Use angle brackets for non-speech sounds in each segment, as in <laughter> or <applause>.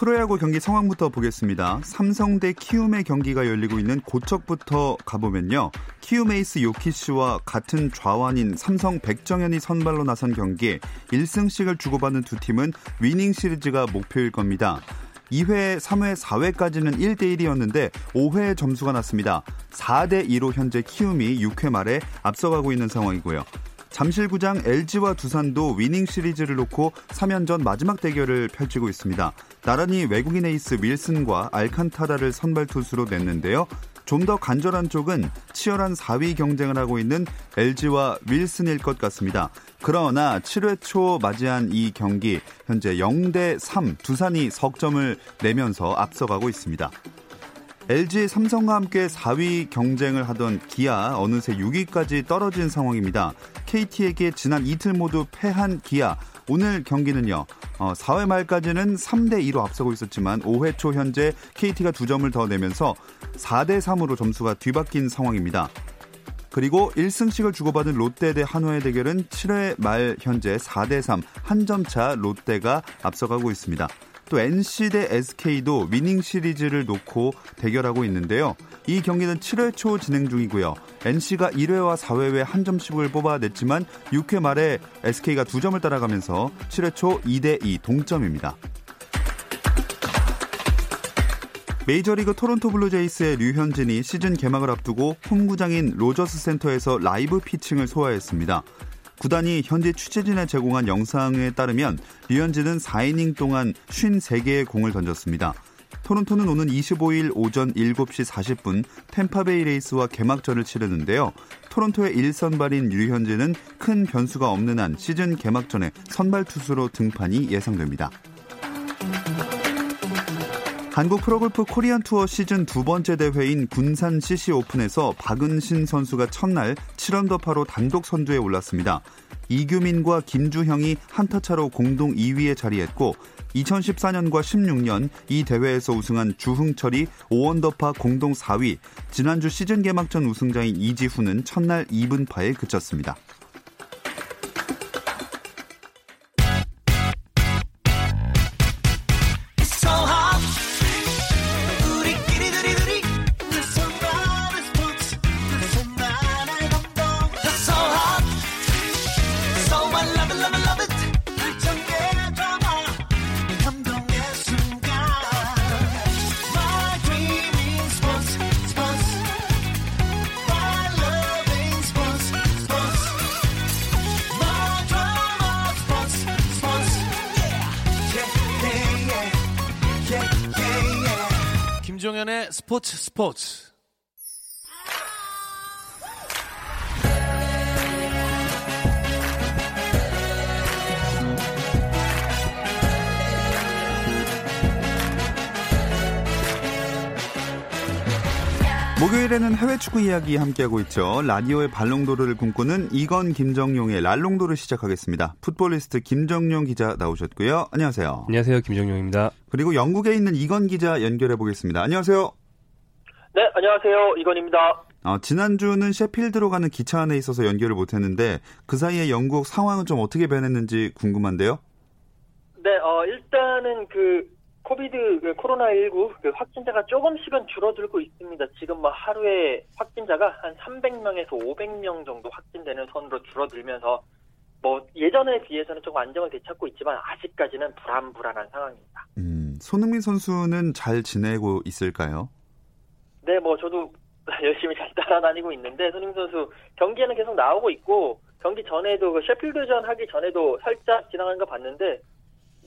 프로야구 경기 상황부터 보겠습니다. 삼성 대 키움의 경기가 열리고 있는 고척부터 가보면요. 키움 에이스 요키시와 같은 좌완인 삼성 백정현이 선발로 나선 경기에 1승씩을 주고받는 두 팀은 winning series가 목표일 겁니다. 2회, 3회, 4회까지는 1대1이었는데 5회 점수가 났습니다. 4대2로 현재 키움이 6회 말에 앞서가고 있는 상황이고요. 잠실구장 LG와 두산도 winning series를 놓고 3연전 마지막 대결을 펼치고 있습니다. 나란히 외국인 에이스 윌슨과 알칸타라를 선발 투수로 냈는데요. 좀 더 간절한 쪽은 치열한 4위 경쟁을 하고 있는 LG와 윌슨일 것 같습니다. 그러나 7회 초 맞이한 이 경기 현재 0대 3 두산이 석점을 내면서 앞서가고 있습니다. LG 삼성과 함께 4위 경쟁을 하던 기아 어느새 6위까지 떨어진 상황입니다. KT에게 지난 이틀 모두 패한 기아 오늘 경기는요. 어, 4회 말까지는 3대 2로 앞서고 있었지만 5회 초 현재 KT가 두 점을 더 내면서 4대 3으로 점수가 뒤바뀐 상황입니다. 그리고 1승씩을 주고받은 롯데 대 한화의 대결은 7회 말 현재 4대 3 한 점 차 롯데가 앞서가고 있습니다. 또 NC 대 SK도 위닝 시리즈를 놓고 대결하고 있는데요. 이 경기는 7회 초 진행 중이고요. NC가 1회와 4회에 한 점씩을 뽑아냈지만 6회 말에 SK가 두 점을 따라가면서 7회 초 2대 2 동점입니다. 메이저리그 토론토 블루제이스의 류현진이 시즌 개막을 앞두고 홈구장인 로저스 센터에서 live pitching을 소화했습니다. 구단이 현재 취재진에 제공한 영상에 따르면 류현진은 4이닝 동안 53개의 공을 던졌습니다. 토론토는 오는 25일 오전 7시 40분 템파베이 레이스와 개막전을 치르는데요. 토론토의 1선발인 류현진은 큰 변수가 없는 한 시즌 개막전에 선발 투수로 등판이 예상됩니다. 한국 프로골프 코리안 투어 시즌 두 번째 대회인 군산 CC 오픈에서 박은신 선수가 첫날 7언더파로 단독 선두에 올랐습니다. 이규민과 김주형이 한타 차로 공동 2위에 자리했고 2014년과 16년 이 대회에서 우승한 주흥철이 5언더파 공동 4위, 지난주 시즌 개막전 우승자인 이지훈은 첫날 2분파에 그쳤습니다. 스포츠 스포츠. 목요일에는 해외 축구 이야기 함께하고 있죠. 라디오의 발롱도르를 꿈꾸는 이건 김정용의 랄롱도를 시작하겠습니다. 풋볼리스트 김정용 기자 나오셨고요. 안녕하세요. 안녕하세요. 김정용입니다. 그리고 영국에 있는 이건 기자 연결해 보겠습니다. 안녕하세요. 네, 안녕하세요. 이건입니다. 어, 지난주는 셰필드로 가는 기차 안에 있어서 연결을 못했는데 그 사이에 영국 상황은 좀 어떻게 변했는지 궁금한데요. 네, 어, 일단은 그 코비드 그 코로나19 그 확진자가 조금씩은 줄어들고 있습니다. 지금 뭐 하루에 확진자가 한 300명에서 500명 정도 확진되는 선으로 줄어들면서 뭐 예전에 비해서는 조금 안정을 되찾고 있지만 아직까지는 불안불안한 상황입니다. 음, 손흥민 선수는 잘 지내고 있을까요? 네, 뭐 저도 <laughs> 열심히 잘 따라다니고 있는데 손흥민 선수 경기에는 계속 나오고 있고 경기 전에도 그 셰필드전 하기 전에도 살짝 지나간 거 봤는데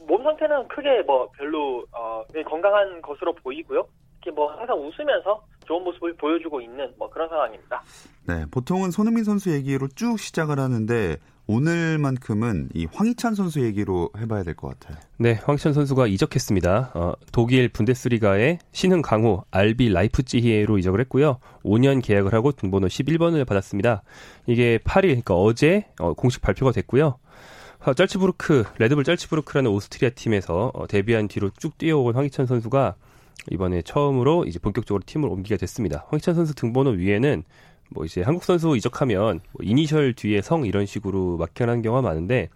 몸 상태는 크게 뭐 별로 어, 건강한 것으로 보이고요. 특히 뭐 항상 웃으면서 좋은 모습을 보여주고 있는 뭐 그런 상황입니다. 네, 보통은 손흥민 선수 얘기로 쭉 시작을 하는데 오늘만큼은 이 황희찬 선수 얘기로 해봐야 될 것 같아요. 네, 황희찬 선수가 이적했습니다. 어, 독일 분데스리가의 신흥 강호 RB 라이프찌히에로 이적을 했고요. 5년 계약을 하고 등번호 11번을 받았습니다. 이게 8일, 그러니까 어제 어, 공식 발표가 됐고요. 어, 짤츠부르크, 레드불 짤츠부르크라는 오스트리아 팀에서 어, 데뷔한 뒤로 쭉 뛰어온 황희찬 선수가 이번에 처음으로 이제 본격적으로 팀을 옮기게 됐습니다. 황희찬 선수 등번호 위에는 뭐 이제 한국 선수 이적하면 뭐 이니셜 뒤에 성 이런 식으로 마킹하는 경우가 많은데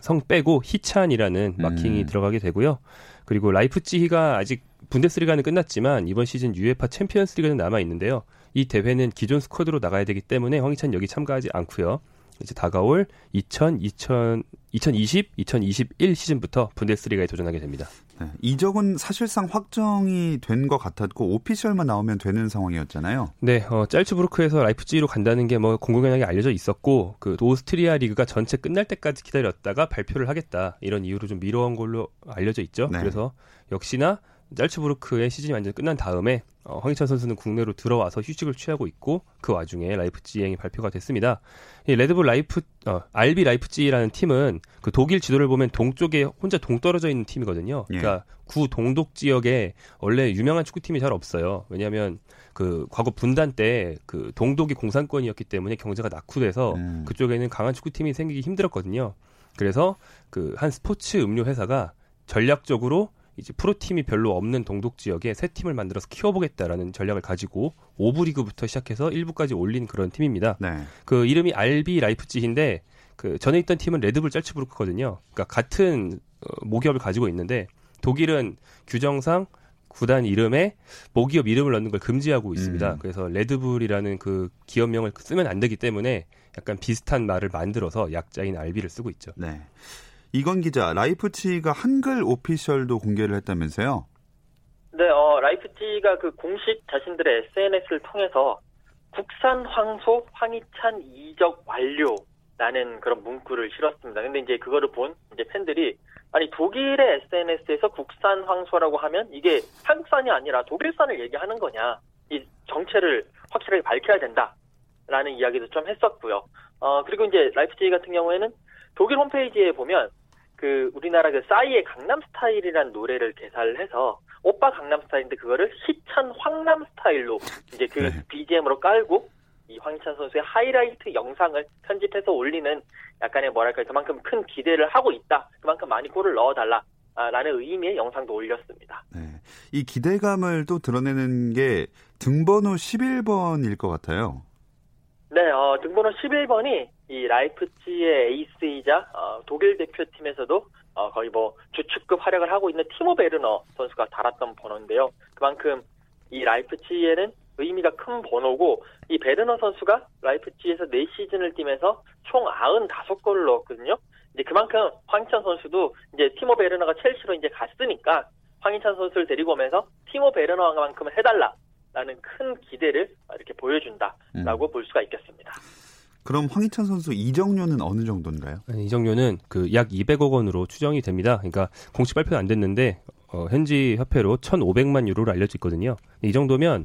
성 빼고 희찬이라는 마킹이 음. 들어가게 되고요. 그리고 라이프찌히가 아직 분데스리가는 끝났지만 이번 시즌 UEFA 챔피언스리그는 남아 있는데요. 이 대회는 기존 squad로 나가야 되기 때문에 황희찬 여기 참가하지 않고요. 이제 다가올 2000, 2000, 2020, 2021 시즌부터 분데스리가에 도전하게 됩니다. 네, 이적은 사실상 확정이 된 것 같았고 official만 나오면 되는 상황이었잖아요. 네, 어, 짤츠부르크에서 라이프찌히로 간다는 게 뭐 공공연하게 알려져 있었고 그 오스트리아 리그가 전체 끝날 때까지 기다렸다가 발표를 하겠다 이런 이유로 좀 미뤄온 걸로 알려져 있죠. 네. 그래서 역시나 짤츠부르크의 시즌이 완전 끝난 다음에 어, 황희찬 선수는 국내로 들어와서 휴식을 취하고 있고 그 와중에 라이프찌행이 발표가 됐습니다. 이 레드불 라이프 어, RB 라이프찌라는 팀은 그 독일 지도를 보면 동쪽에 혼자 동떨어져 있는 팀이거든요. 예. 그러니까 구 동독 지역에 원래 유명한 축구팀이 잘 없어요. 왜냐하면 그 과거 분단 때 그 동독이 공산권이었기 때문에 경제가 낙후돼서 음. 그쪽에는 강한 축구팀이 생기기 힘들었거든요. 그래서 그 한 스포츠 음료 회사가 전략적으로 이제 프로팀이 별로 없는 동독 지역에 새 팀을 만들어서 키워보겠다라는 전략을 가지고 5부 리그부터 시작해서 1부까지 올린 그런 팀입니다. 네. 그 이름이 RB 라이프찌히인데 그 전에 있던 팀은 레드불 짤츠부르크거든요. 그러니까 같은 어, 모기업을 가지고 있는데 독일은 규정상 구단 이름에 모기업 이름을 넣는 걸 금지하고 있습니다. 음. 그래서 레드불이라는 그 기업명을 쓰면 안 되기 때문에 약간 비슷한 말을 만들어서 약자인 RB를 쓰고 있죠. 네. 이건 기자, 라이프치가 한글 official도 공개를 했다면서요? 네, 어, 라이프치가 그 공식 자신들의 SNS를 통해서 국산 황소 황희찬 이적 완료라는 그런 문구를 실었습니다. 근데 이제 그거를 본 이제 팬들이 아니 독일의 SNS에서 국산 황소라고 하면 이게 한국산이 아니라 독일산을 얘기하는 거냐? 이 정체를 확실하게 밝혀야 된다라는 이야기도 좀 했었고요. 어 그리고 이제 라이프치히 같은 경우에는 독일 홈페이지에 보면 그 우리나라 그 싸이의 강남 스타일이라는 노래를 개사를 해서 오빠 강남 스타일인데 그거를 희찬 황남 스타일로 이제 그 네. BGM으로 깔고 이 황희찬 선수의 하이라이트 영상을 편집해서 올리는 약간의 뭐랄까 그만큼 큰 기대를 하고 있다. 그만큼 많이 골을 넣어달라. 라는 의미의 영상도 올렸습니다. 네. 이 기대감을 또 드러내는 게 등번호 11번일 것 같아요. 네, 어, 등번호 11번이 이 라이프치의 에이스이자 어, 독일 대표팀에서도 어, 거의 뭐 주축급 활약을 하고 있는 티모 베르너 선수가 달았던 번호인데요. 그만큼 이 라이프치에는 의미가 큰 번호고 이 베르너 선수가 라이프치에서 4시즌을 뛰면서 총 95골을 넣었거든요. 이제 그만큼 황희찬 선수도 이제 티모 베르너가 첼시로 이제 갔으니까 황희찬 선수를 데리고 오면서 티모 베르너만큼은 해달라 라는 큰 기대를 이렇게 보여준다라고 음. 볼 수가 있겠습니다. 그럼 황희찬 선수 이정료는 어느 정도인가요? 이정료는 그 약 200억 원으로 추정이 됩니다. 그러니까 공식 발표는 안 됐는데 어, 현지 화폐로 1,500만 유로로 알려져 있거든요. 이 정도면 어,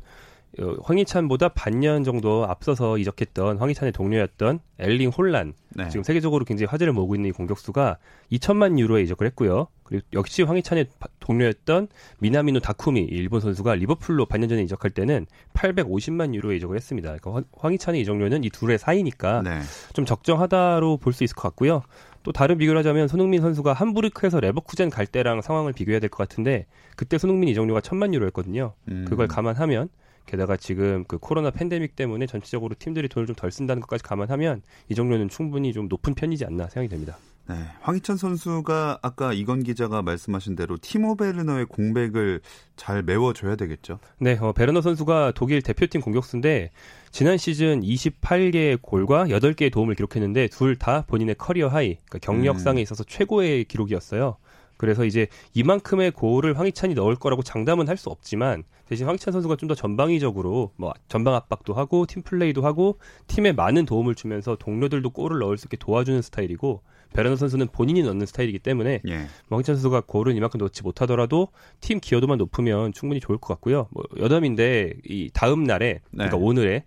황희찬보다 반년 정도 앞서서 이적했던 황희찬의 동료였던 엘링 홀란 네. 지금 세계적으로 굉장히 화제를 모으고 있는 이 공격수가 2천만 유로에 이적을 했고요. 그리고 역시 황희찬의 동료였던 미나미노 다쿠미 일본 선수가 리버풀로 반년 전에 이적할 때는 850만 유로에 이적을 했습니다. 그러니까 황희찬의 이적료는 이 둘의 사이니까 네. 좀 적정하다로 볼 수 있을 것 같고요. 또 다른 비교를 하자면 손흥민 선수가 함부르크에서 레버쿠젠 갈 때랑 상황을 비교해야 될 것 같은데 그때 손흥민 이적료가 천만 유로였거든요. 음. 그걸 감안하면 게다가 지금 그 코로나 팬데믹 때문에 전체적으로 팀들이 돈을 좀 덜 쓴다는 것까지 감안하면 이 정도는 충분히 좀 높은 편이지 않나 생각이 됩니다. 네, 황희찬 선수가 아까 이건 기자가 말씀하신 대로 티모 베르너의 공백을 잘 메워줘야 되겠죠. 네, 어, 베르너 선수가 독일 대표팀 공격수인데 지난 시즌 28개의 골과 8개의 도움을 기록했는데 둘 다 본인의 career high, 그러니까 경력상에 음. 있어서 최고의 기록이었어요. 그래서 이제 이만큼의 골을 황희찬이 넣을 거라고 장담은 할 수 없지만 대신 황희찬 선수가 좀 더 전방위적으로 뭐 전방 압박도 하고 팀 플레이도 하고 팀에 많은 도움을 주면서 동료들도 골을 넣을 수 있게 도와주는 스타일이고 베르너 선수는 본인이 넣는 스타일이기 때문에 예. 뭐 황희찬 선수가 골을 이만큼 넣지 못하더라도 팀 기여도만 높으면 충분히 좋을 것 같고요. 뭐 여담인데 이 다음 날에 그러니까 네. 오늘에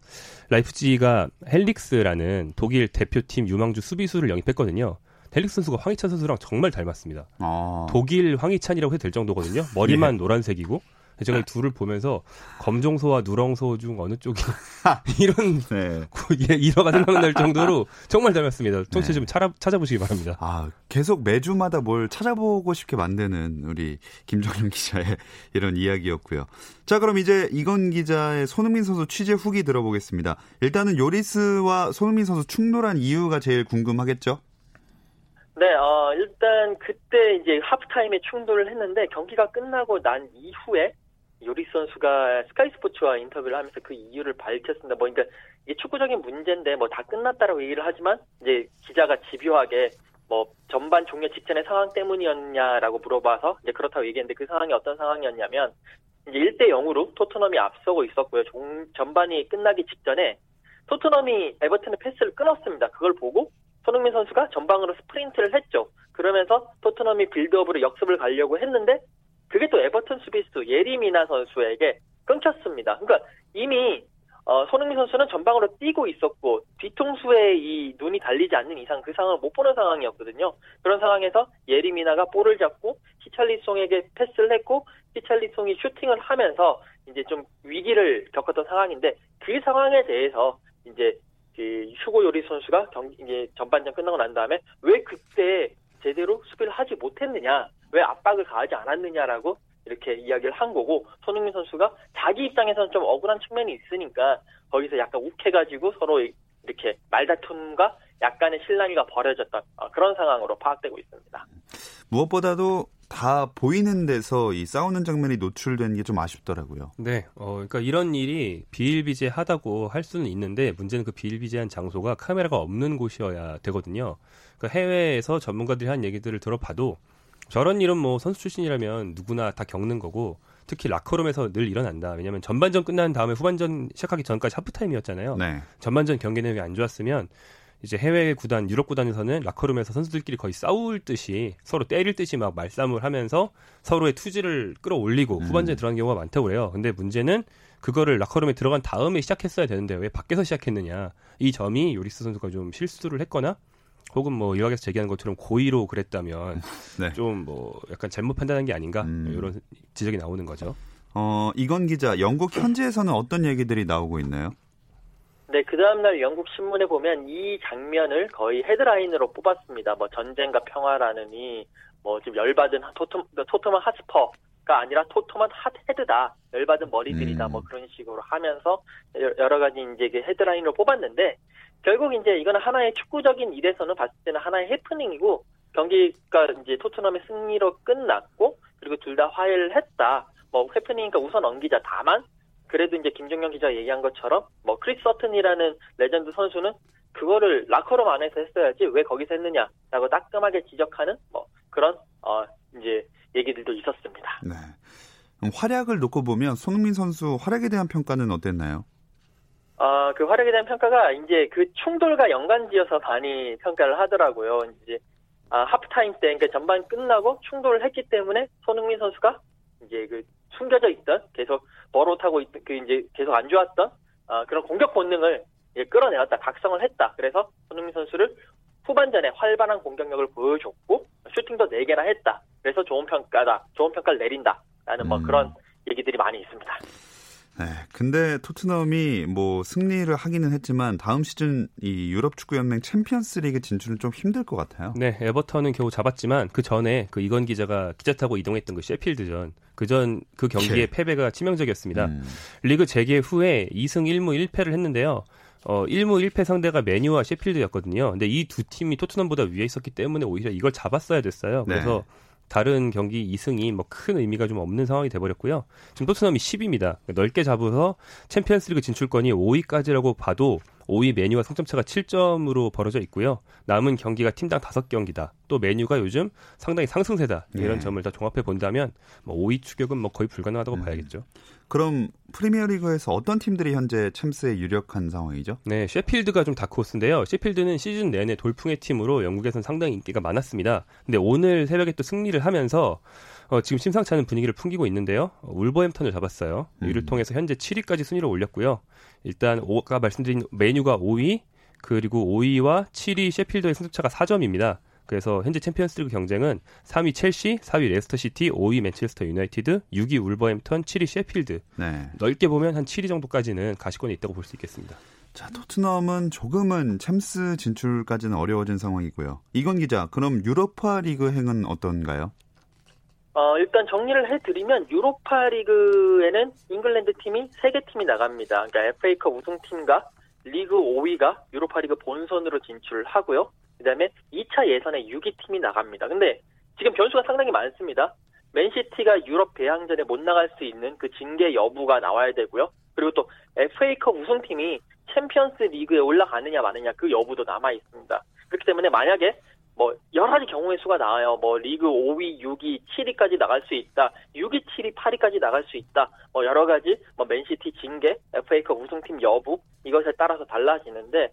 라이프지가 헨릭스라는 독일 대표팀 유망주 수비수를 영입했거든요. 헨릭스 선수가 황희찬 선수랑 정말 닮았습니다. 아. 독일 황희찬이라고 해도 될 정도거든요. 머리만 예. 노란색이고 제가 이 둘을 보면서 검정소와 누렁소 중 어느 쪽이 <laughs> 이런 네. 일화가 생각날 정도로 정말 닮았습니다. 청취 네. 좀 찾아, 찾아보시기 바랍니다. 아 계속 매주마다 뭘 찾아보고 싶게 만드는 우리 김정현 기자의 <laughs> 이런 이야기였고요. 자 그럼 이제 이건 기자의 손흥민 선수 취재 후기 들어보겠습니다. 일단은 요리스와 손흥민 선수 충돌한 이유가 제일 궁금하겠죠? 네, 어, 일단 그때 이제 하프타임에 충돌을 했는데 경기가 끝나고 난 이후에 요리 선수가 스카이 스포츠와 인터뷰를 하면서 그 이유를 밝혔습니다. 뭐 그러니까 이게 축구적인 문제인데 뭐 다 끝났다라고 얘기를 하지만 이제 기자가 집요하게 뭐 전반 종료 직전의 상황 때문이었냐라고 물어봐서 이제 그렇다고 얘기했는데 그 상황이 어떤 상황이었냐면 이제 1대 0으로 토트넘이 앞서고 있었고요. 종, 전반이 끝나기 직전에 토트넘이 에버튼의 패스를 끊었습니다. 그걸 보고 손흥민 선수가 전방으로 스프린트를 했죠. 그러면서 토트넘이 빌드업으로 역습을 가려고 했는데 그게 또 에버턴 수비수 예리미나 선수에게 끊겼습니다. 그러니까 이미 어, 손흥민 선수는 전방으로 뛰고 있었고 뒤통수에 이 눈이 달리지 않는 이상 그 상황을 못 보는 상황이었거든요. 그런 상황에서 예리미나가 볼을 잡고 히찰리송에게 패스를 했고 히찰리송이 슈팅을 하면서 이제 좀 위기를 겪었던 상황인데 그 상황에 대해서 이제 그 휴고 요리 선수가 경기 전반전 끝나고 난 다음에 왜 그때 제대로 수비를 하지 못했느냐 왜 압박을 가하지 않았느냐라고 이렇게 이야기를 한 거고 손흥민 선수가 자기 입장에서는 좀 억울한 측면이 있으니까 거기서 약간 욱해가지고 서로 이렇게 말다툼과 약간의 실랑이가 벌어졌던 어, 그런 상황으로 파악되고 있습니다. 무엇보다도 다 보이는 데서 이 싸우는 장면이 노출된 게 좀 아쉽더라고요. 네, 어, 그러니까 이런 일이 비일비재하다고 할 수는 있는데 문제는 그 비일비재한 장소가 카메라가 없는 곳이어야 되거든요. 그러니까 해외에서 전문가들이 한 얘기들을 들어봐도 저런 일은 뭐 선수 출신이라면 누구나 다 겪는 거고 특히 라커룸에서 늘 일어난다. 왜냐하면 전반전 끝난 다음에 후반전 시작하기 전까지 하프타임이었잖아요. 네. 전반전 경기 내용이 안 좋았으면 이제 해외 구단, 유럽 구단에서는 라커룸에서 선수들끼리 거의 싸울 듯이 서로 때릴 듯이 막 말싸움을 하면서 서로의 투지를 끌어올리고 음. 후반전에 들어간 경우가 많다고 그래요. 근데 문제는 그거를 라커룸에 들어간 다음에 시작했어야 되는데 왜 밖에서 시작했느냐. 이 점이 요리스 선수가 좀 실수를 했거나 혹은 뭐 일각에서 제기하는 것처럼 고의로 그랬다면 <laughs> 네. 좀뭐 약간 잘못 판단한 게 아닌가 음. 이런 지적이 나오는 거죠. 어 이건 기자, 영국 현지에서는 어떤 얘기들이 나오고 있나요? 네, 그 다음날 영국 신문에 보면 이 장면을 거의 헤드라인으로 뽑았습니다. 뭐 전쟁과 평화라느니 뭐 지금 열받은 토트, 토트먼 하스퍼가 아니라 토트먼 핫헤드다. 열받은 머리들이다. 음. 뭐 그런 식으로 하면서 여러 가지 이제 헤드라인으로 뽑았는데 결국 이제 이거는 하나의 축구적인 일에서는 봤을 때는 하나의 해프닝이고 경기가 이제 토트넘의 승리로 끝났고 그리고 둘 다 화해를 했다. 뭐 해프닝이니까 우선 넘기자. 다만 그래도 이제 김정현 기자 얘기한 것처럼 뭐 크리스 서튼이라는 레전드 선수는 그거를 라커룸 안에서 했어야지 왜 거기서 했느냐라고 따끔하게 지적하는 뭐 그런 어 이제 얘기들도 있었습니다. 네. 활약을 놓고 보면 손흥민 선수 활약에 대한 평가는 어땠나요? 어, 그 활약에 대한 평가가 이제 그 충돌과 연관지어서 많이 평가를 하더라고요. 이제 아, 하프타임 때, 그러니까 전반 끝나고 충돌을 했기 때문에 손흥민 선수가 이제 그 숨겨져 있던 계속 버릇하고 있던 그 이제 계속 안 좋았던 아, 그런 공격 본능을 이제 끌어내었다, 각성을 했다. 그래서 손흥민 선수를 후반전에 활발한 공격력을 보여줬고 슈팅도 4개나 했다. 그래서 좋은 평가다, 좋은 평가를 내린다. 라는 뭐 음. 그런 얘기들이 많이 있습니다. 네, 근데 토트넘이 뭐 승리를 하기는 했지만 다음 시즌 이 유럽 축구 연맹 챔피언스리그 진출은 좀 힘들 것 같아요. 네, 에버턴은 겨우 잡았지만 그 전에 그 이건 기자가 기자 타고 이동했던 그 셰필드전 그 전그 그 경기의 네. 패배가 치명적이었습니다. 음. 리그 재개 후에 2승 1무 1패를 했는데요. 어, 1무 1패 상대가 메뉴와 셰필드였거든요. 근데 이 두 팀이 토트넘보다 위에 있었기 때문에 오히려 이걸 잡았어야 됐어요. 그래서 네. 다른 경기 2승이 뭐 큰 의미가 좀 없는 상황이 돼버렸고요. 지금 토트넘이 10위입니다. 넓게 잡아서 챔피언스리그 진출권이 5위까지라고 봐도 5위 메뉴와 승점차가 7점으로 벌어져 있고요. 남은 경기가 팀당 5경기다. 또 메뉴가 요즘 상당히 상승세다. 이런 네. 점을 다 종합해 본다면 뭐 5위 추격은 뭐 거의 불가능하다고 음. 봐야겠죠. 그럼 프리미어리그에서 어떤 팀들이 현재 챔스에 유력한 상황이죠? 네, 셰필드가 좀 다크호스인데요. 셰필드는 시즌 내내 돌풍의 팀으로 영국에서는 상당히 인기가 많았습니다. 근데 오늘 새벽에 또 승리를 하면서 어, 지금 심상치 않은 분위기를 풍기고 있는데요. 어, 울버햄턴을 잡았어요. 음. 이를 통해서 현재 7위까지 순위를 올렸고요. 일단 아까 말씀드린 맨유가 5위 그리고 5위와 7위 셰필드의 승수차가 4점입니다. 그래서 현재 챔피언스리그 경쟁은 3위 첼시, 4위 레스터 시티, 5위 맨체스터 유나이티드, 6위 울버햄턴, 7위 셰필드. 네. 넓게 보면 한 7위 정도까지는 가시권에 있다고 볼 수 있겠습니다. 자, 토트넘은 조금은 챔스 진출까지는 어려워진 상황이고요. 이건 기자, 그럼 유로파 리그 행은 어떤가요? 어, 일단 정리를 해드리면 유로파 리그에는 잉글랜드 팀이 3개 팀이 나갑니다. 그러니까 FA컵 우승팀과 리그 5위가 유로파 리그 본선으로 진출하고요. 그 다음에 2차 예선에 6위 팀이 나갑니다. 근데 지금 변수가 상당히 많습니다. 맨시티가 유럽 대항전에 못 나갈 수 있는 그 징계 여부가 나와야 되고요. 그리고 또 FA컵 우승팀이 챔피언스 리그에 올라가느냐 마느냐 그 여부도 남아 있습니다. 그렇기 때문에 만약에 뭐 여러 가지 경우의 수가 나와요. 뭐 리그 5위, 6위, 7위까지 나갈 수 있다. 6위, 7위, 8위까지 나갈 수 있다. 뭐 여러 가지 뭐 맨시티 징계, FA컵 우승팀 여부 이것에 따라서 달라지는데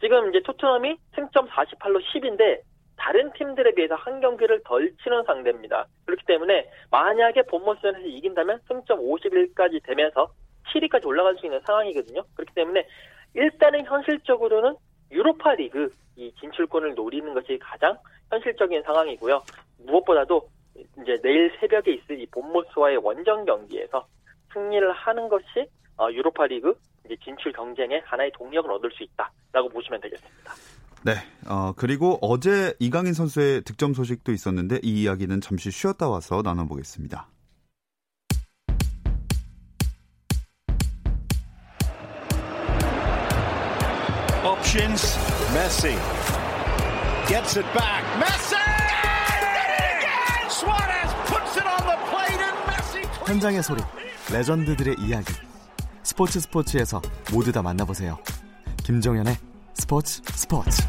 지금 이제 토트넘이 승점 48로 10인데 다른 팀들에 비해서 한 경기를 덜 치는 상대입니다. 그렇기 때문에 만약에 본머스전에서 이긴다면 승점 51까지 되면서 7위까지 올라갈 수 있는 상황이거든요. 그렇기 때문에 일단은 현실적으로는 유로파 리그 이 진출권을 노리는 것이 가장 현실적인 상황이고요. 무엇보다도 이제 내일 새벽에 있을 이 본모스와의 원정 경기에서 승리를 하는 것이 어, 유로파 리그 진출 경쟁에 하나의 동력을 얻을 수 있다라고 보시면 되겠습니다. 네. 어, 그리고 어제 이강인 선수의 득점 소식도 있었는데 이 이야기는 잠시 쉬었다 와서 나눠보겠습니다. Options. Messi gets it back. Messi! 현장의 소리, 레전드들의 이야기. 스포츠 스포츠에서 모두 다 만나보세요. 김정현의 스포츠 스포츠.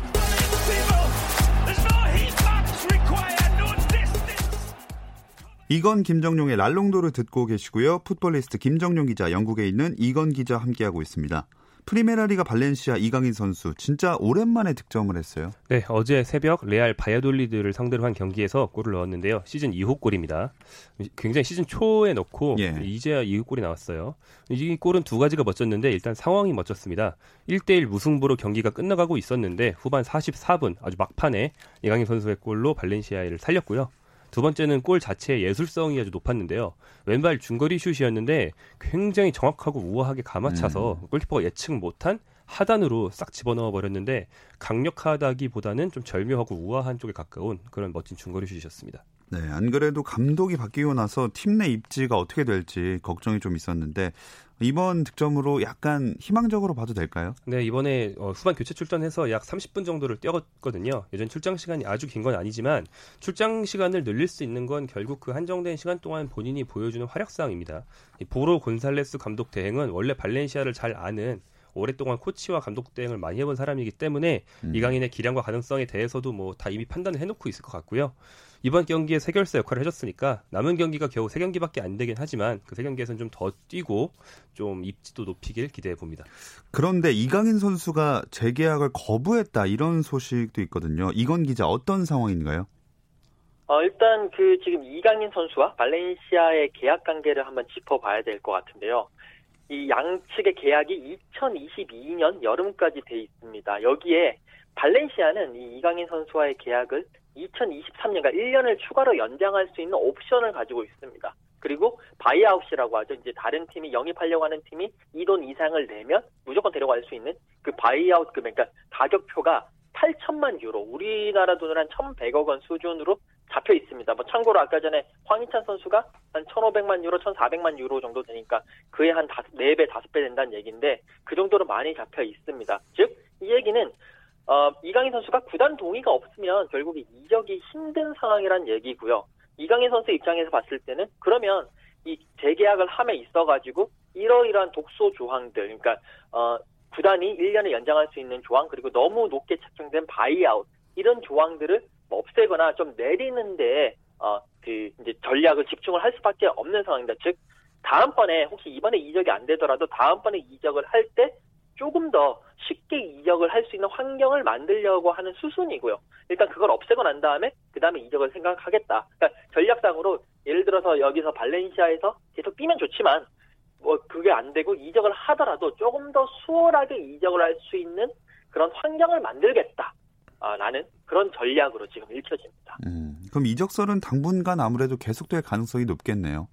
이건 김정용의 랄롱도를 듣고 계시고요. 풋볼리스트 김정용 기자, 영국에 있는 이건 기자 함께하고 있습니다. 프리메라리가 발렌시아 이강인 선수 진짜 오랜만에 득점을 했어요. 네, 어제 새벽 레알 바야돌리드를 상대로 한 경기에서 골을 넣었는데요. 시즌 2호 골입니다. 굉장히 시즌 초에 넣고 예. 이제야 2호 골이 나왔어요. 이 골은 두 가지가 멋졌는데 일단 상황이 멋졌습니다. 1대1 무승부로 경기가 끝나가고 있었는데 후반 44분 아주 막판에 이강인 선수의 골로 발렌시아를 살렸고요. 두 번째는 골 자체의 예술성이 아주 높았는데요. 왼발 중거리 슛이었는데 굉장히 정확하고 우아하게 감아차서 음. 골키퍼가 예측 못한 하단으로 싹 집어넣어 버렸는데 강력하다기보다는 좀 절묘하고 우아한 쪽에 가까운 그런 멋진 중거리 슛이었습니다. 네, 안 그래도 감독이 바뀌고 나서 팀 내 입지가 어떻게 될지 걱정이 좀 있었는데 이번 득점으로 약간 희망적으로 봐도 될까요? 네, 이번에 어, 후반 교체 출전해서 약 30분 정도를 뛰었거든요. 예전 출장 시간이 아주 긴 건 아니지만 출장 시간을 늘릴 수 있는 건 결국 그 한정된 시간 동안 본인이 보여주는 활약상입니다. 보로 곤살레스 감독 대행은 원래 발렌시아를 잘 아는 오랫동안 코치와 감독 대행을 많이 해본 사람이기 때문에 음. 이강인의 기량과 가능성에 대해서도 뭐 다 이미 판단을 해놓고 있을 것 같고요. 이번 경기에 세 결사 역할을 해줬으니까 남은 경기가 겨우 세 경기밖에 안 되긴 하지만 그 세 경기에서는 좀 더 뛰고 좀 입지도 높이길 기대해 봅니다. 그런데 이강인 선수가 재계약을 거부했다 이런 소식도 있거든요. 이건 기자 어떤 상황인가요? 어, 일단 그 지금 이강인 선수와 발렌시아의 계약 관계를 한번 짚어봐야 될 것 같은데요. 이 양측의 계약이 2022년 여름까지 돼 있습니다. 여기에 발렌시아는 이 이강인 선수와의 계약을 2023년, 그러니까 1년을 추가로 연장할 수 있는 옵션을 가지고 있습니다. 그리고 buyout이라고 하죠. 이제 다른 팀이 영입하려고 하는 팀이 이 돈 이상을 내면 무조건 데려갈 수 있는 그 buyout 금 그러니까 가격표가 8천만 유로, 우리나라 돈으로 한 1,100억 원 수준으로 잡혀 있습니다. 뭐 참고로 아까 전에 황희찬 선수가 한 1,500만 유로, 1,400만 유로 정도 되니까 그에 한 4배, 5배 된다는 얘기인데 그 정도로 많이 잡혀 있습니다. 즉, 이 얘기는 어, 이강인 선수가 구단 동의가 없으면 결국에 이적이 힘든 상황이란 얘기고요. 이강인 선수 입장에서 봤을 때는 그러면 이 재계약을 함에 있어 가지고 이러이러한 독소 조항들, 그러니까 어, 구단이 1년을 연장할 수 있는 조항 그리고 너무 높게 책정된 buyout 이런 조항들을 뭐 없애거나 좀 내리는데 어 그 이제 전략을 집중을 할 수밖에 없는 상황입니다. 즉 다음번에 혹시 이번에 이적이 안 되더라도 다음번에 이적을 할 때 조금 더 쉽게 이적을 할 수 있는 환경을 만들려고 하는 수순이고요. 일단 그걸 없애고 난 다음에 그 다음에 이적을 생각하겠다. 그러니까 전략상으로 예를 들어서 여기서 발렌시아에서 계속 뛰면 좋지만 뭐 그게 안 되고 이적을 하더라도 조금 더 수월하게 이적을 할 수 있는 그런 환경을 만들겠다. 아, 라는 그런 전략으로 지금 읽혀집니다. 음, 그럼 이적설은 당분간 아무래도 계속될 가능성이 높겠네요.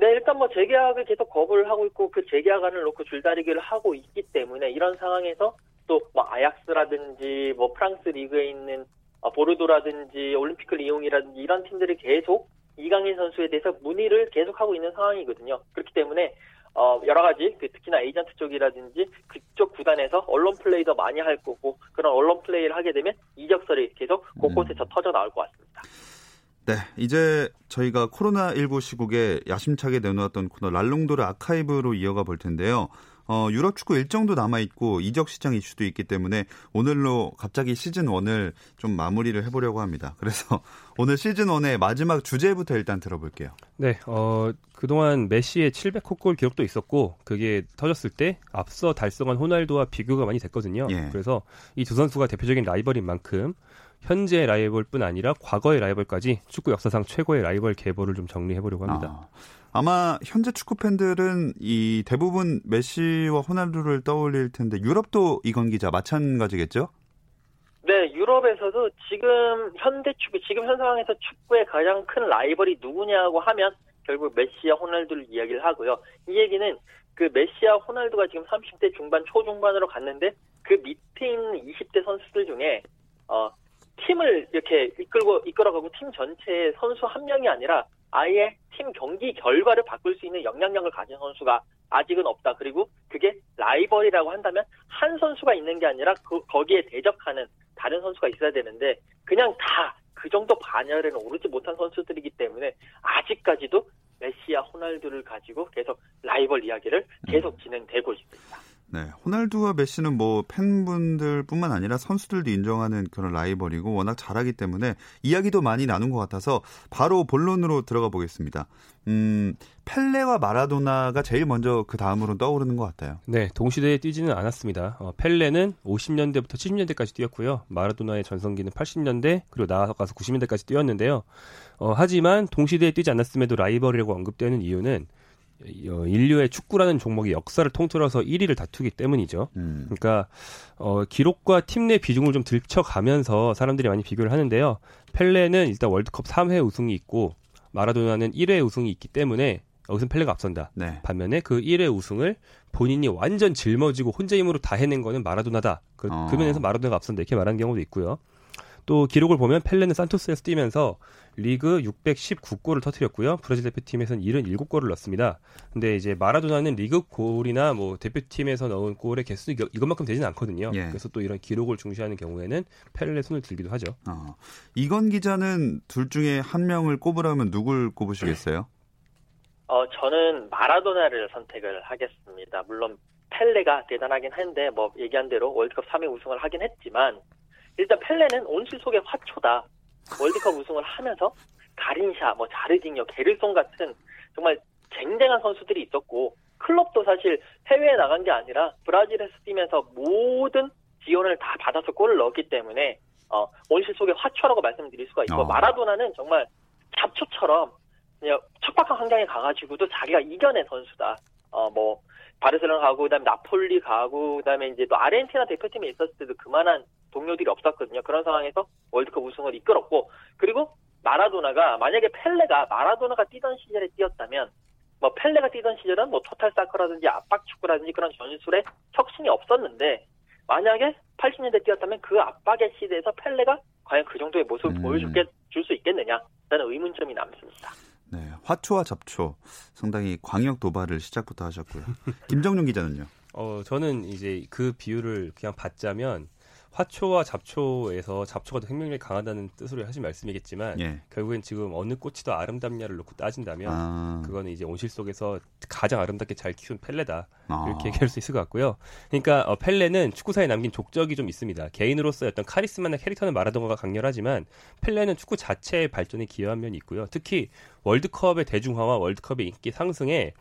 네, 일단 뭐 재계약을 계속 거부를 하고 있고 그 재계약안을 놓고 줄다리기를 하고 있기 때문에 이런 상황에서 또 뭐 아약스라든지 뭐 프랑스 리그에 있는 어, 보르도라든지 올림피크 리옹이라든지 이런 팀들이 계속 이강인 선수에 대해서 문의를 계속하고 있는 상황이거든요. 그렇기 때문에 어, 여러 가지 그 특히나 에이전트 쪽이라든지 그쪽 구단에서 언론 플레이도 많이 할 거고 그런 언론 플레이를 하게 되면 이적설이 계속 곳곳에서 음. 터져 나올 것 같습니다. 네, 이제 저희가 코로나19 시국에 야심차게 내놓았던 코너 랄롱도르 아카이브로 이어가 볼 텐데요. 어, 유럽 축구 일정도 남아있고 이적 시장 이슈도 있기 때문에 오늘로 갑자기 시즌 1을 좀 마무리를 해보려고 합니다. 그래서 <laughs> 오늘 시즌 1의 마지막 주제부터 일단 들어볼게요. 네, 어, 그동안 메시의 700호 골 기록도 있었고 그게 터졌을 때 앞서 달성한 호날두와 비교가 많이 됐거든요. 예. 그래서 이 두 선수가 대표적인 라이벌인 만큼 현재 라이벌뿐 아니라 과거의 라이벌까지 축구 역사상 최고의 라이벌 계보를 좀 정리해 보려고 합니다. 아, 마 현재 축구 팬들은 이 대부분 메시와 호날두를 떠올릴 텐데 유럽도 이건 기자 마찬가지겠죠? 네, 유럽에서도 지금 현대 축구, 지금 현 상황에서 축구의 가장 큰 라이벌이 누구냐고 하면 결국 메시와 호날두를 이야기를 하고요. 이 얘기는 그 메시와 호날두가 지금 30대 중반, 초중반으로 갔는데 그 밑에 있는 20대 선수들 중에 어, 팀을 이렇게 이끌고 이끌어가고 팀 전체의 선수 한 명이 아니라 아예 팀 경기 결과를 바꿀 수 있는 영향력을 가진 선수가 아직은 없다. 그리고 그게 라이벌이라고 한다면 한 선수가 있는 게 아니라 그 거기에 대적하는 다른 선수가 있어야 되는데 그냥 다 그 정도 반열에는 오르지 못한 선수들이기 때문에 아직까지도 메시와 호날두를 가지고 계속 라이벌 이야기를 계속 진행되고 있습니다. 네, 호날두와 메시는 뭐 팬분들뿐만 아니라 선수들도 인정하는 그런 라이벌이고 워낙 잘하기 때문에 이야기도 많이 나눈 것 같아서 바로 본론으로 들어가 보겠습니다. 음, 펠레와 마라도나가 제일 먼저 그 다음으로 떠오르는 것 같아요. 네, 동시대에 뛰지는 않았습니다. 어, 펠레는 50년대부터 70년대까지 뛰었고요. 마라도나의 전성기는 80년대 그리고 나아가서 90년대까지 뛰었는데요. 어, 하지만 동시대에 뛰지 않았음에도 라이벌이라고 언급되는 이유는 어, 인류의 축구라는 종목이 역사를 통틀어서 1위를 다투기 때문이죠. 음. 그러니까 어, 기록과 팀 내 비중을 좀 들춰가면서 사람들이 많이 비교를 하는데요. 펠레는 일단 월드컵 3회 우승이 있고 마라도나는 1회 우승이 있기 때문에 여기서 펠레가 앞선다. 네. 반면에 그 1회 우승을 본인이 완전 짊어지고 혼자 힘으로 다 해낸 거는 마라도나다. 그, 어. 그 면에서 마라도나가 앞선다. 이렇게 말하는 경우도 있고요. 또 기록을 보면 펠레는 산토스에서 뛰면서 리그 619골을 터뜨렸고요. 브라질 대표팀에서는 77골을 넣었습니다. 근데 이제 마라도나는 리그 골이나 뭐 대표팀에서 넣은 골의 개수 이것만큼 되진 않거든요. 예. 그래서 또 이런 기록을 중시하는 경우에는 펠레 손을 들기도 하죠. 어. 이건 기자는 둘 중에 한 명을 꼽으라면 누굴 꼽으시겠어요? 어, 저는 마라도나를 선택을 하겠습니다. 물론 펠레가 대단하긴 한데 뭐 얘기한 대로 월드컵 3회 우승을 하긴 했지만 일단 펠레는 온실 속의 화초다. 월드컵 우승을 하면서 가린샤, 뭐 자르딩요, 게르송 같은 정말 쟁쟁한 선수들이 있었고 클럽도 사실 해외에 나간 게 아니라 브라질에서 뛰면서 모든 지원을 다 받아서 골을 넣었기 때문에 어, 온실 속의 화초라고 말씀드릴 수가 있고 어. 마라도나는 정말 잡초처럼 그냥 척박한 환경에 가가지고도 자기가 이겨낸 선수다. 어, 뭐 바르셀로나 가고 그다음에 나폴리 가고 그다음에 이제 또 아르헨티나 대표팀에 있었을 때도 그만한 동료들이 없었거든요. 그런 상황에서 월드컵 우승을 이끌었고 그리고 마라도나가 만약에 펠레가 마라도나가 뛰던 시절에 뛰었다면 뭐 펠레가 뛰던 시절은 뭐 토탈 사커라든지 압박 축구라든지 그런 전술에 혁신이 없었는데 만약에 80년대 뛰었다면 그 압박의 시대에서 펠레가 과연 그 정도의 모습을 음. 보여줄 수 있겠느냐라는 의문점이 남습니다. 네, 화초와 잡초 상당히 광역 도발을 시작부터 하셨고요. 김정용 기자는요? 어, 저는 이제 그 비유를 그냥 받자면 화초와 잡초에서 잡초가 더 생명력이 강하다는 뜻으로 하신 말씀이겠지만 예. 결국엔 지금 어느 꽃이 더 아름답냐를 놓고 따진다면 아. 그거는 이제 온실 속에서 가장 아름답게 잘 키운 펠레다 아. 이렇게 얘기할 수 있을 것 같고요. 그러니까 어, 펠레는 축구사에 남긴 족적이 좀 있습니다. 개인으로서의 어떤 카리스마나 캐릭터는 마라도가가 강렬하지만 펠레는 축구 자체의 발전에 기여한 면이 있고요. 특히 월드컵의 대중화와 월드컵의 인기 상승에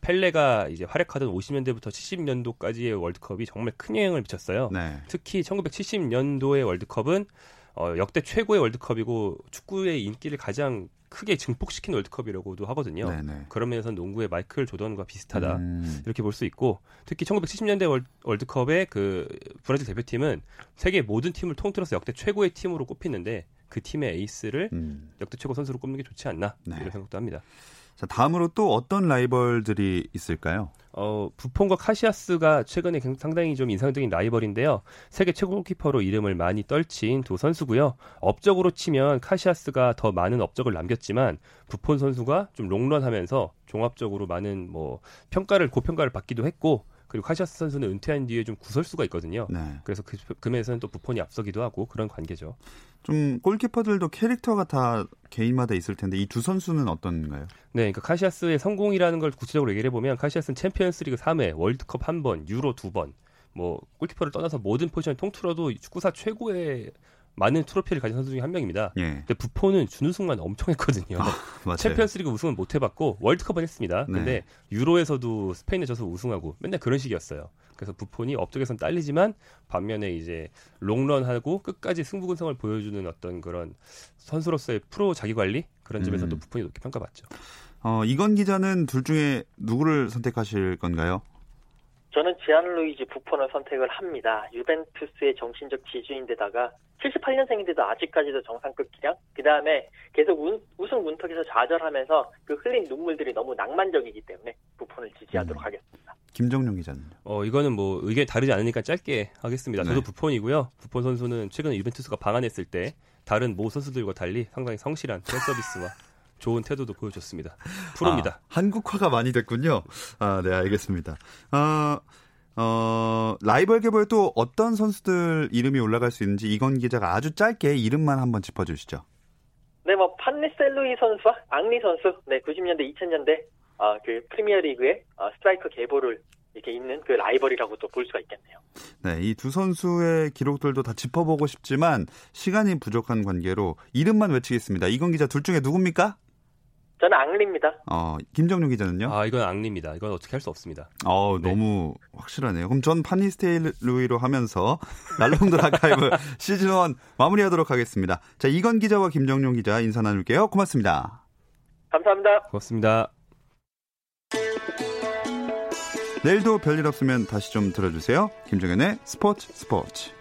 펠레가 이제 활약하던 50년대부터 70년도까지의 월드컵이 정말 큰 영향을 미쳤어요. 네. 특히 1970년도의 월드컵은 어, 역대 최고의 월드컵이고 축구의 인기를 가장 크게 증폭시킨 월드컵이라고도 하거든요. 네네. 네. 그런 면에서 농구의 마이클 조던과 비슷하다 음. 이렇게 볼 수 있고 특히 1970년대 월, 월드컵의 그 브라질 대표팀은 세계 모든 팀을 통틀어서 역대 최고의 팀으로 꼽히는데 그 팀의 에이스를 음. 역대 최고 선수로 꼽는 게 좋지 않나 네. 이런 생각도 합니다. 자, 다음으로 또 어떤 라이벌들이 있을까요? 어, 부폰과 카시아스가 최근에 상당히 좀 인상적인 라이벌인데요. 세계 최고 키퍼로 이름을 많이 떨친 두 선수고요. 업적으로 치면 카시아스가 더 많은 업적을 남겼지만 부폰 선수가 좀 롱런하면서 종합적으로 많은 뭐 평가를 고평가를 받기도 했고 그리고 카시아스 선수는 은퇴한 뒤에 좀 구설수가 있거든요. 네. 그래서 그, 그 면에서는 또 부폰이 앞서기도 하고 그런 관계죠. 좀 골키퍼들도 캐릭터가 다 개인마다 있을 텐데 이 두 선수는 어떤가요? 네, 그러니까 카시아스의 성공이라는 걸 구체적으로 얘기를 해보면 카시아스는 챔피언스리그 3회, 월드컵 한 번, 유로 두 번, 뭐 골키퍼를 떠나서 모든 포지션을 통틀어도 축구사 최고의 많은 트로피를 가진 선수 중에 한 명입니다. 예. 근데 부포는 준우승만 엄청 했거든요. 아, 챔피언스리그 우승은 못 해봤고 월드컵은 했습니다. 네. 근데 유로에서도 스페인에 져서 우승하고 맨날 그런 식이었어요. 그래서 부폰이 업적에선 딸리지만 반면에 이제 롱런하고 끝까지 승부근성을 보여주는 어떤 그런 선수로서의 프로 자기 관리 그런 점에서도 음. 부폰이 높게 평가받죠. 어, 이건 기자는 둘 중에 누구를 선택하실 건가요? 저는 지안 루이지 부폰을 선택을 합니다. 유벤투스의 정신적 지주인데다가 78년생인데도 아직까지도 정상급 기량. 그 다음에 계속 운, 우승 문턱에서 좌절하면서 그 흘린 눈물들이 너무 낭만적이기 때문에 부폰을 지지하도록 음. 하겠습니다. 김정용 기자는? 어 이거는 뭐 의견이 다르지 않으니까 짧게 하겠습니다. 네. 저도 부폰이고요. 부폰 선수는 최근에 유벤투스가 방한했을 때 다른 모 선수들과 달리 상당히 성실한 팬 서비스와 좋은 태도도 보여줬습니다. 프로입니다. 아, 한국화가 많이 됐군요. 아, 네, 알겠습니다. 아, 어, 라이벌 개보에 또 어떤 선수들 이름이 올라갈 수 있는지 이건 기자가 아주 짧게 이름만 한번 짚어주시죠. 네, 뭐 판니스텔로이 선수와 앙리 선수, 네, 90년대, 2000년대 어, 그 프리미어리그의 어, 스트라이커 계보를 이렇게 잇는 그 라이벌이라고도 볼 수가 있겠네요. 네, 이 두 선수의 기록들도 다 짚어보고 싶지만 시간이 부족한 관계로 이름만 외치겠습니다. 이건 기자 둘 중에 누굽니까? 저는 앙리입니다. 어, 김정용 기자는요? 아, 이건 앙리입니다. 이건 어떻게 할 수 없습니다. 어, 네. 너무 확실하네요. 그럼 전 판니스텔로이로 하면서 <laughs> 날롱들 아카이브 <laughs> 시즌 1 마무리하도록 하겠습니다. 자, 이건 기자와 김정용 기자 인사 나눌게요. 고맙습니다. 감사합니다. 고맙습니다. 내일도 별일 없으면 다시 좀 들어주세요. 김정현의 스포츠 스포츠.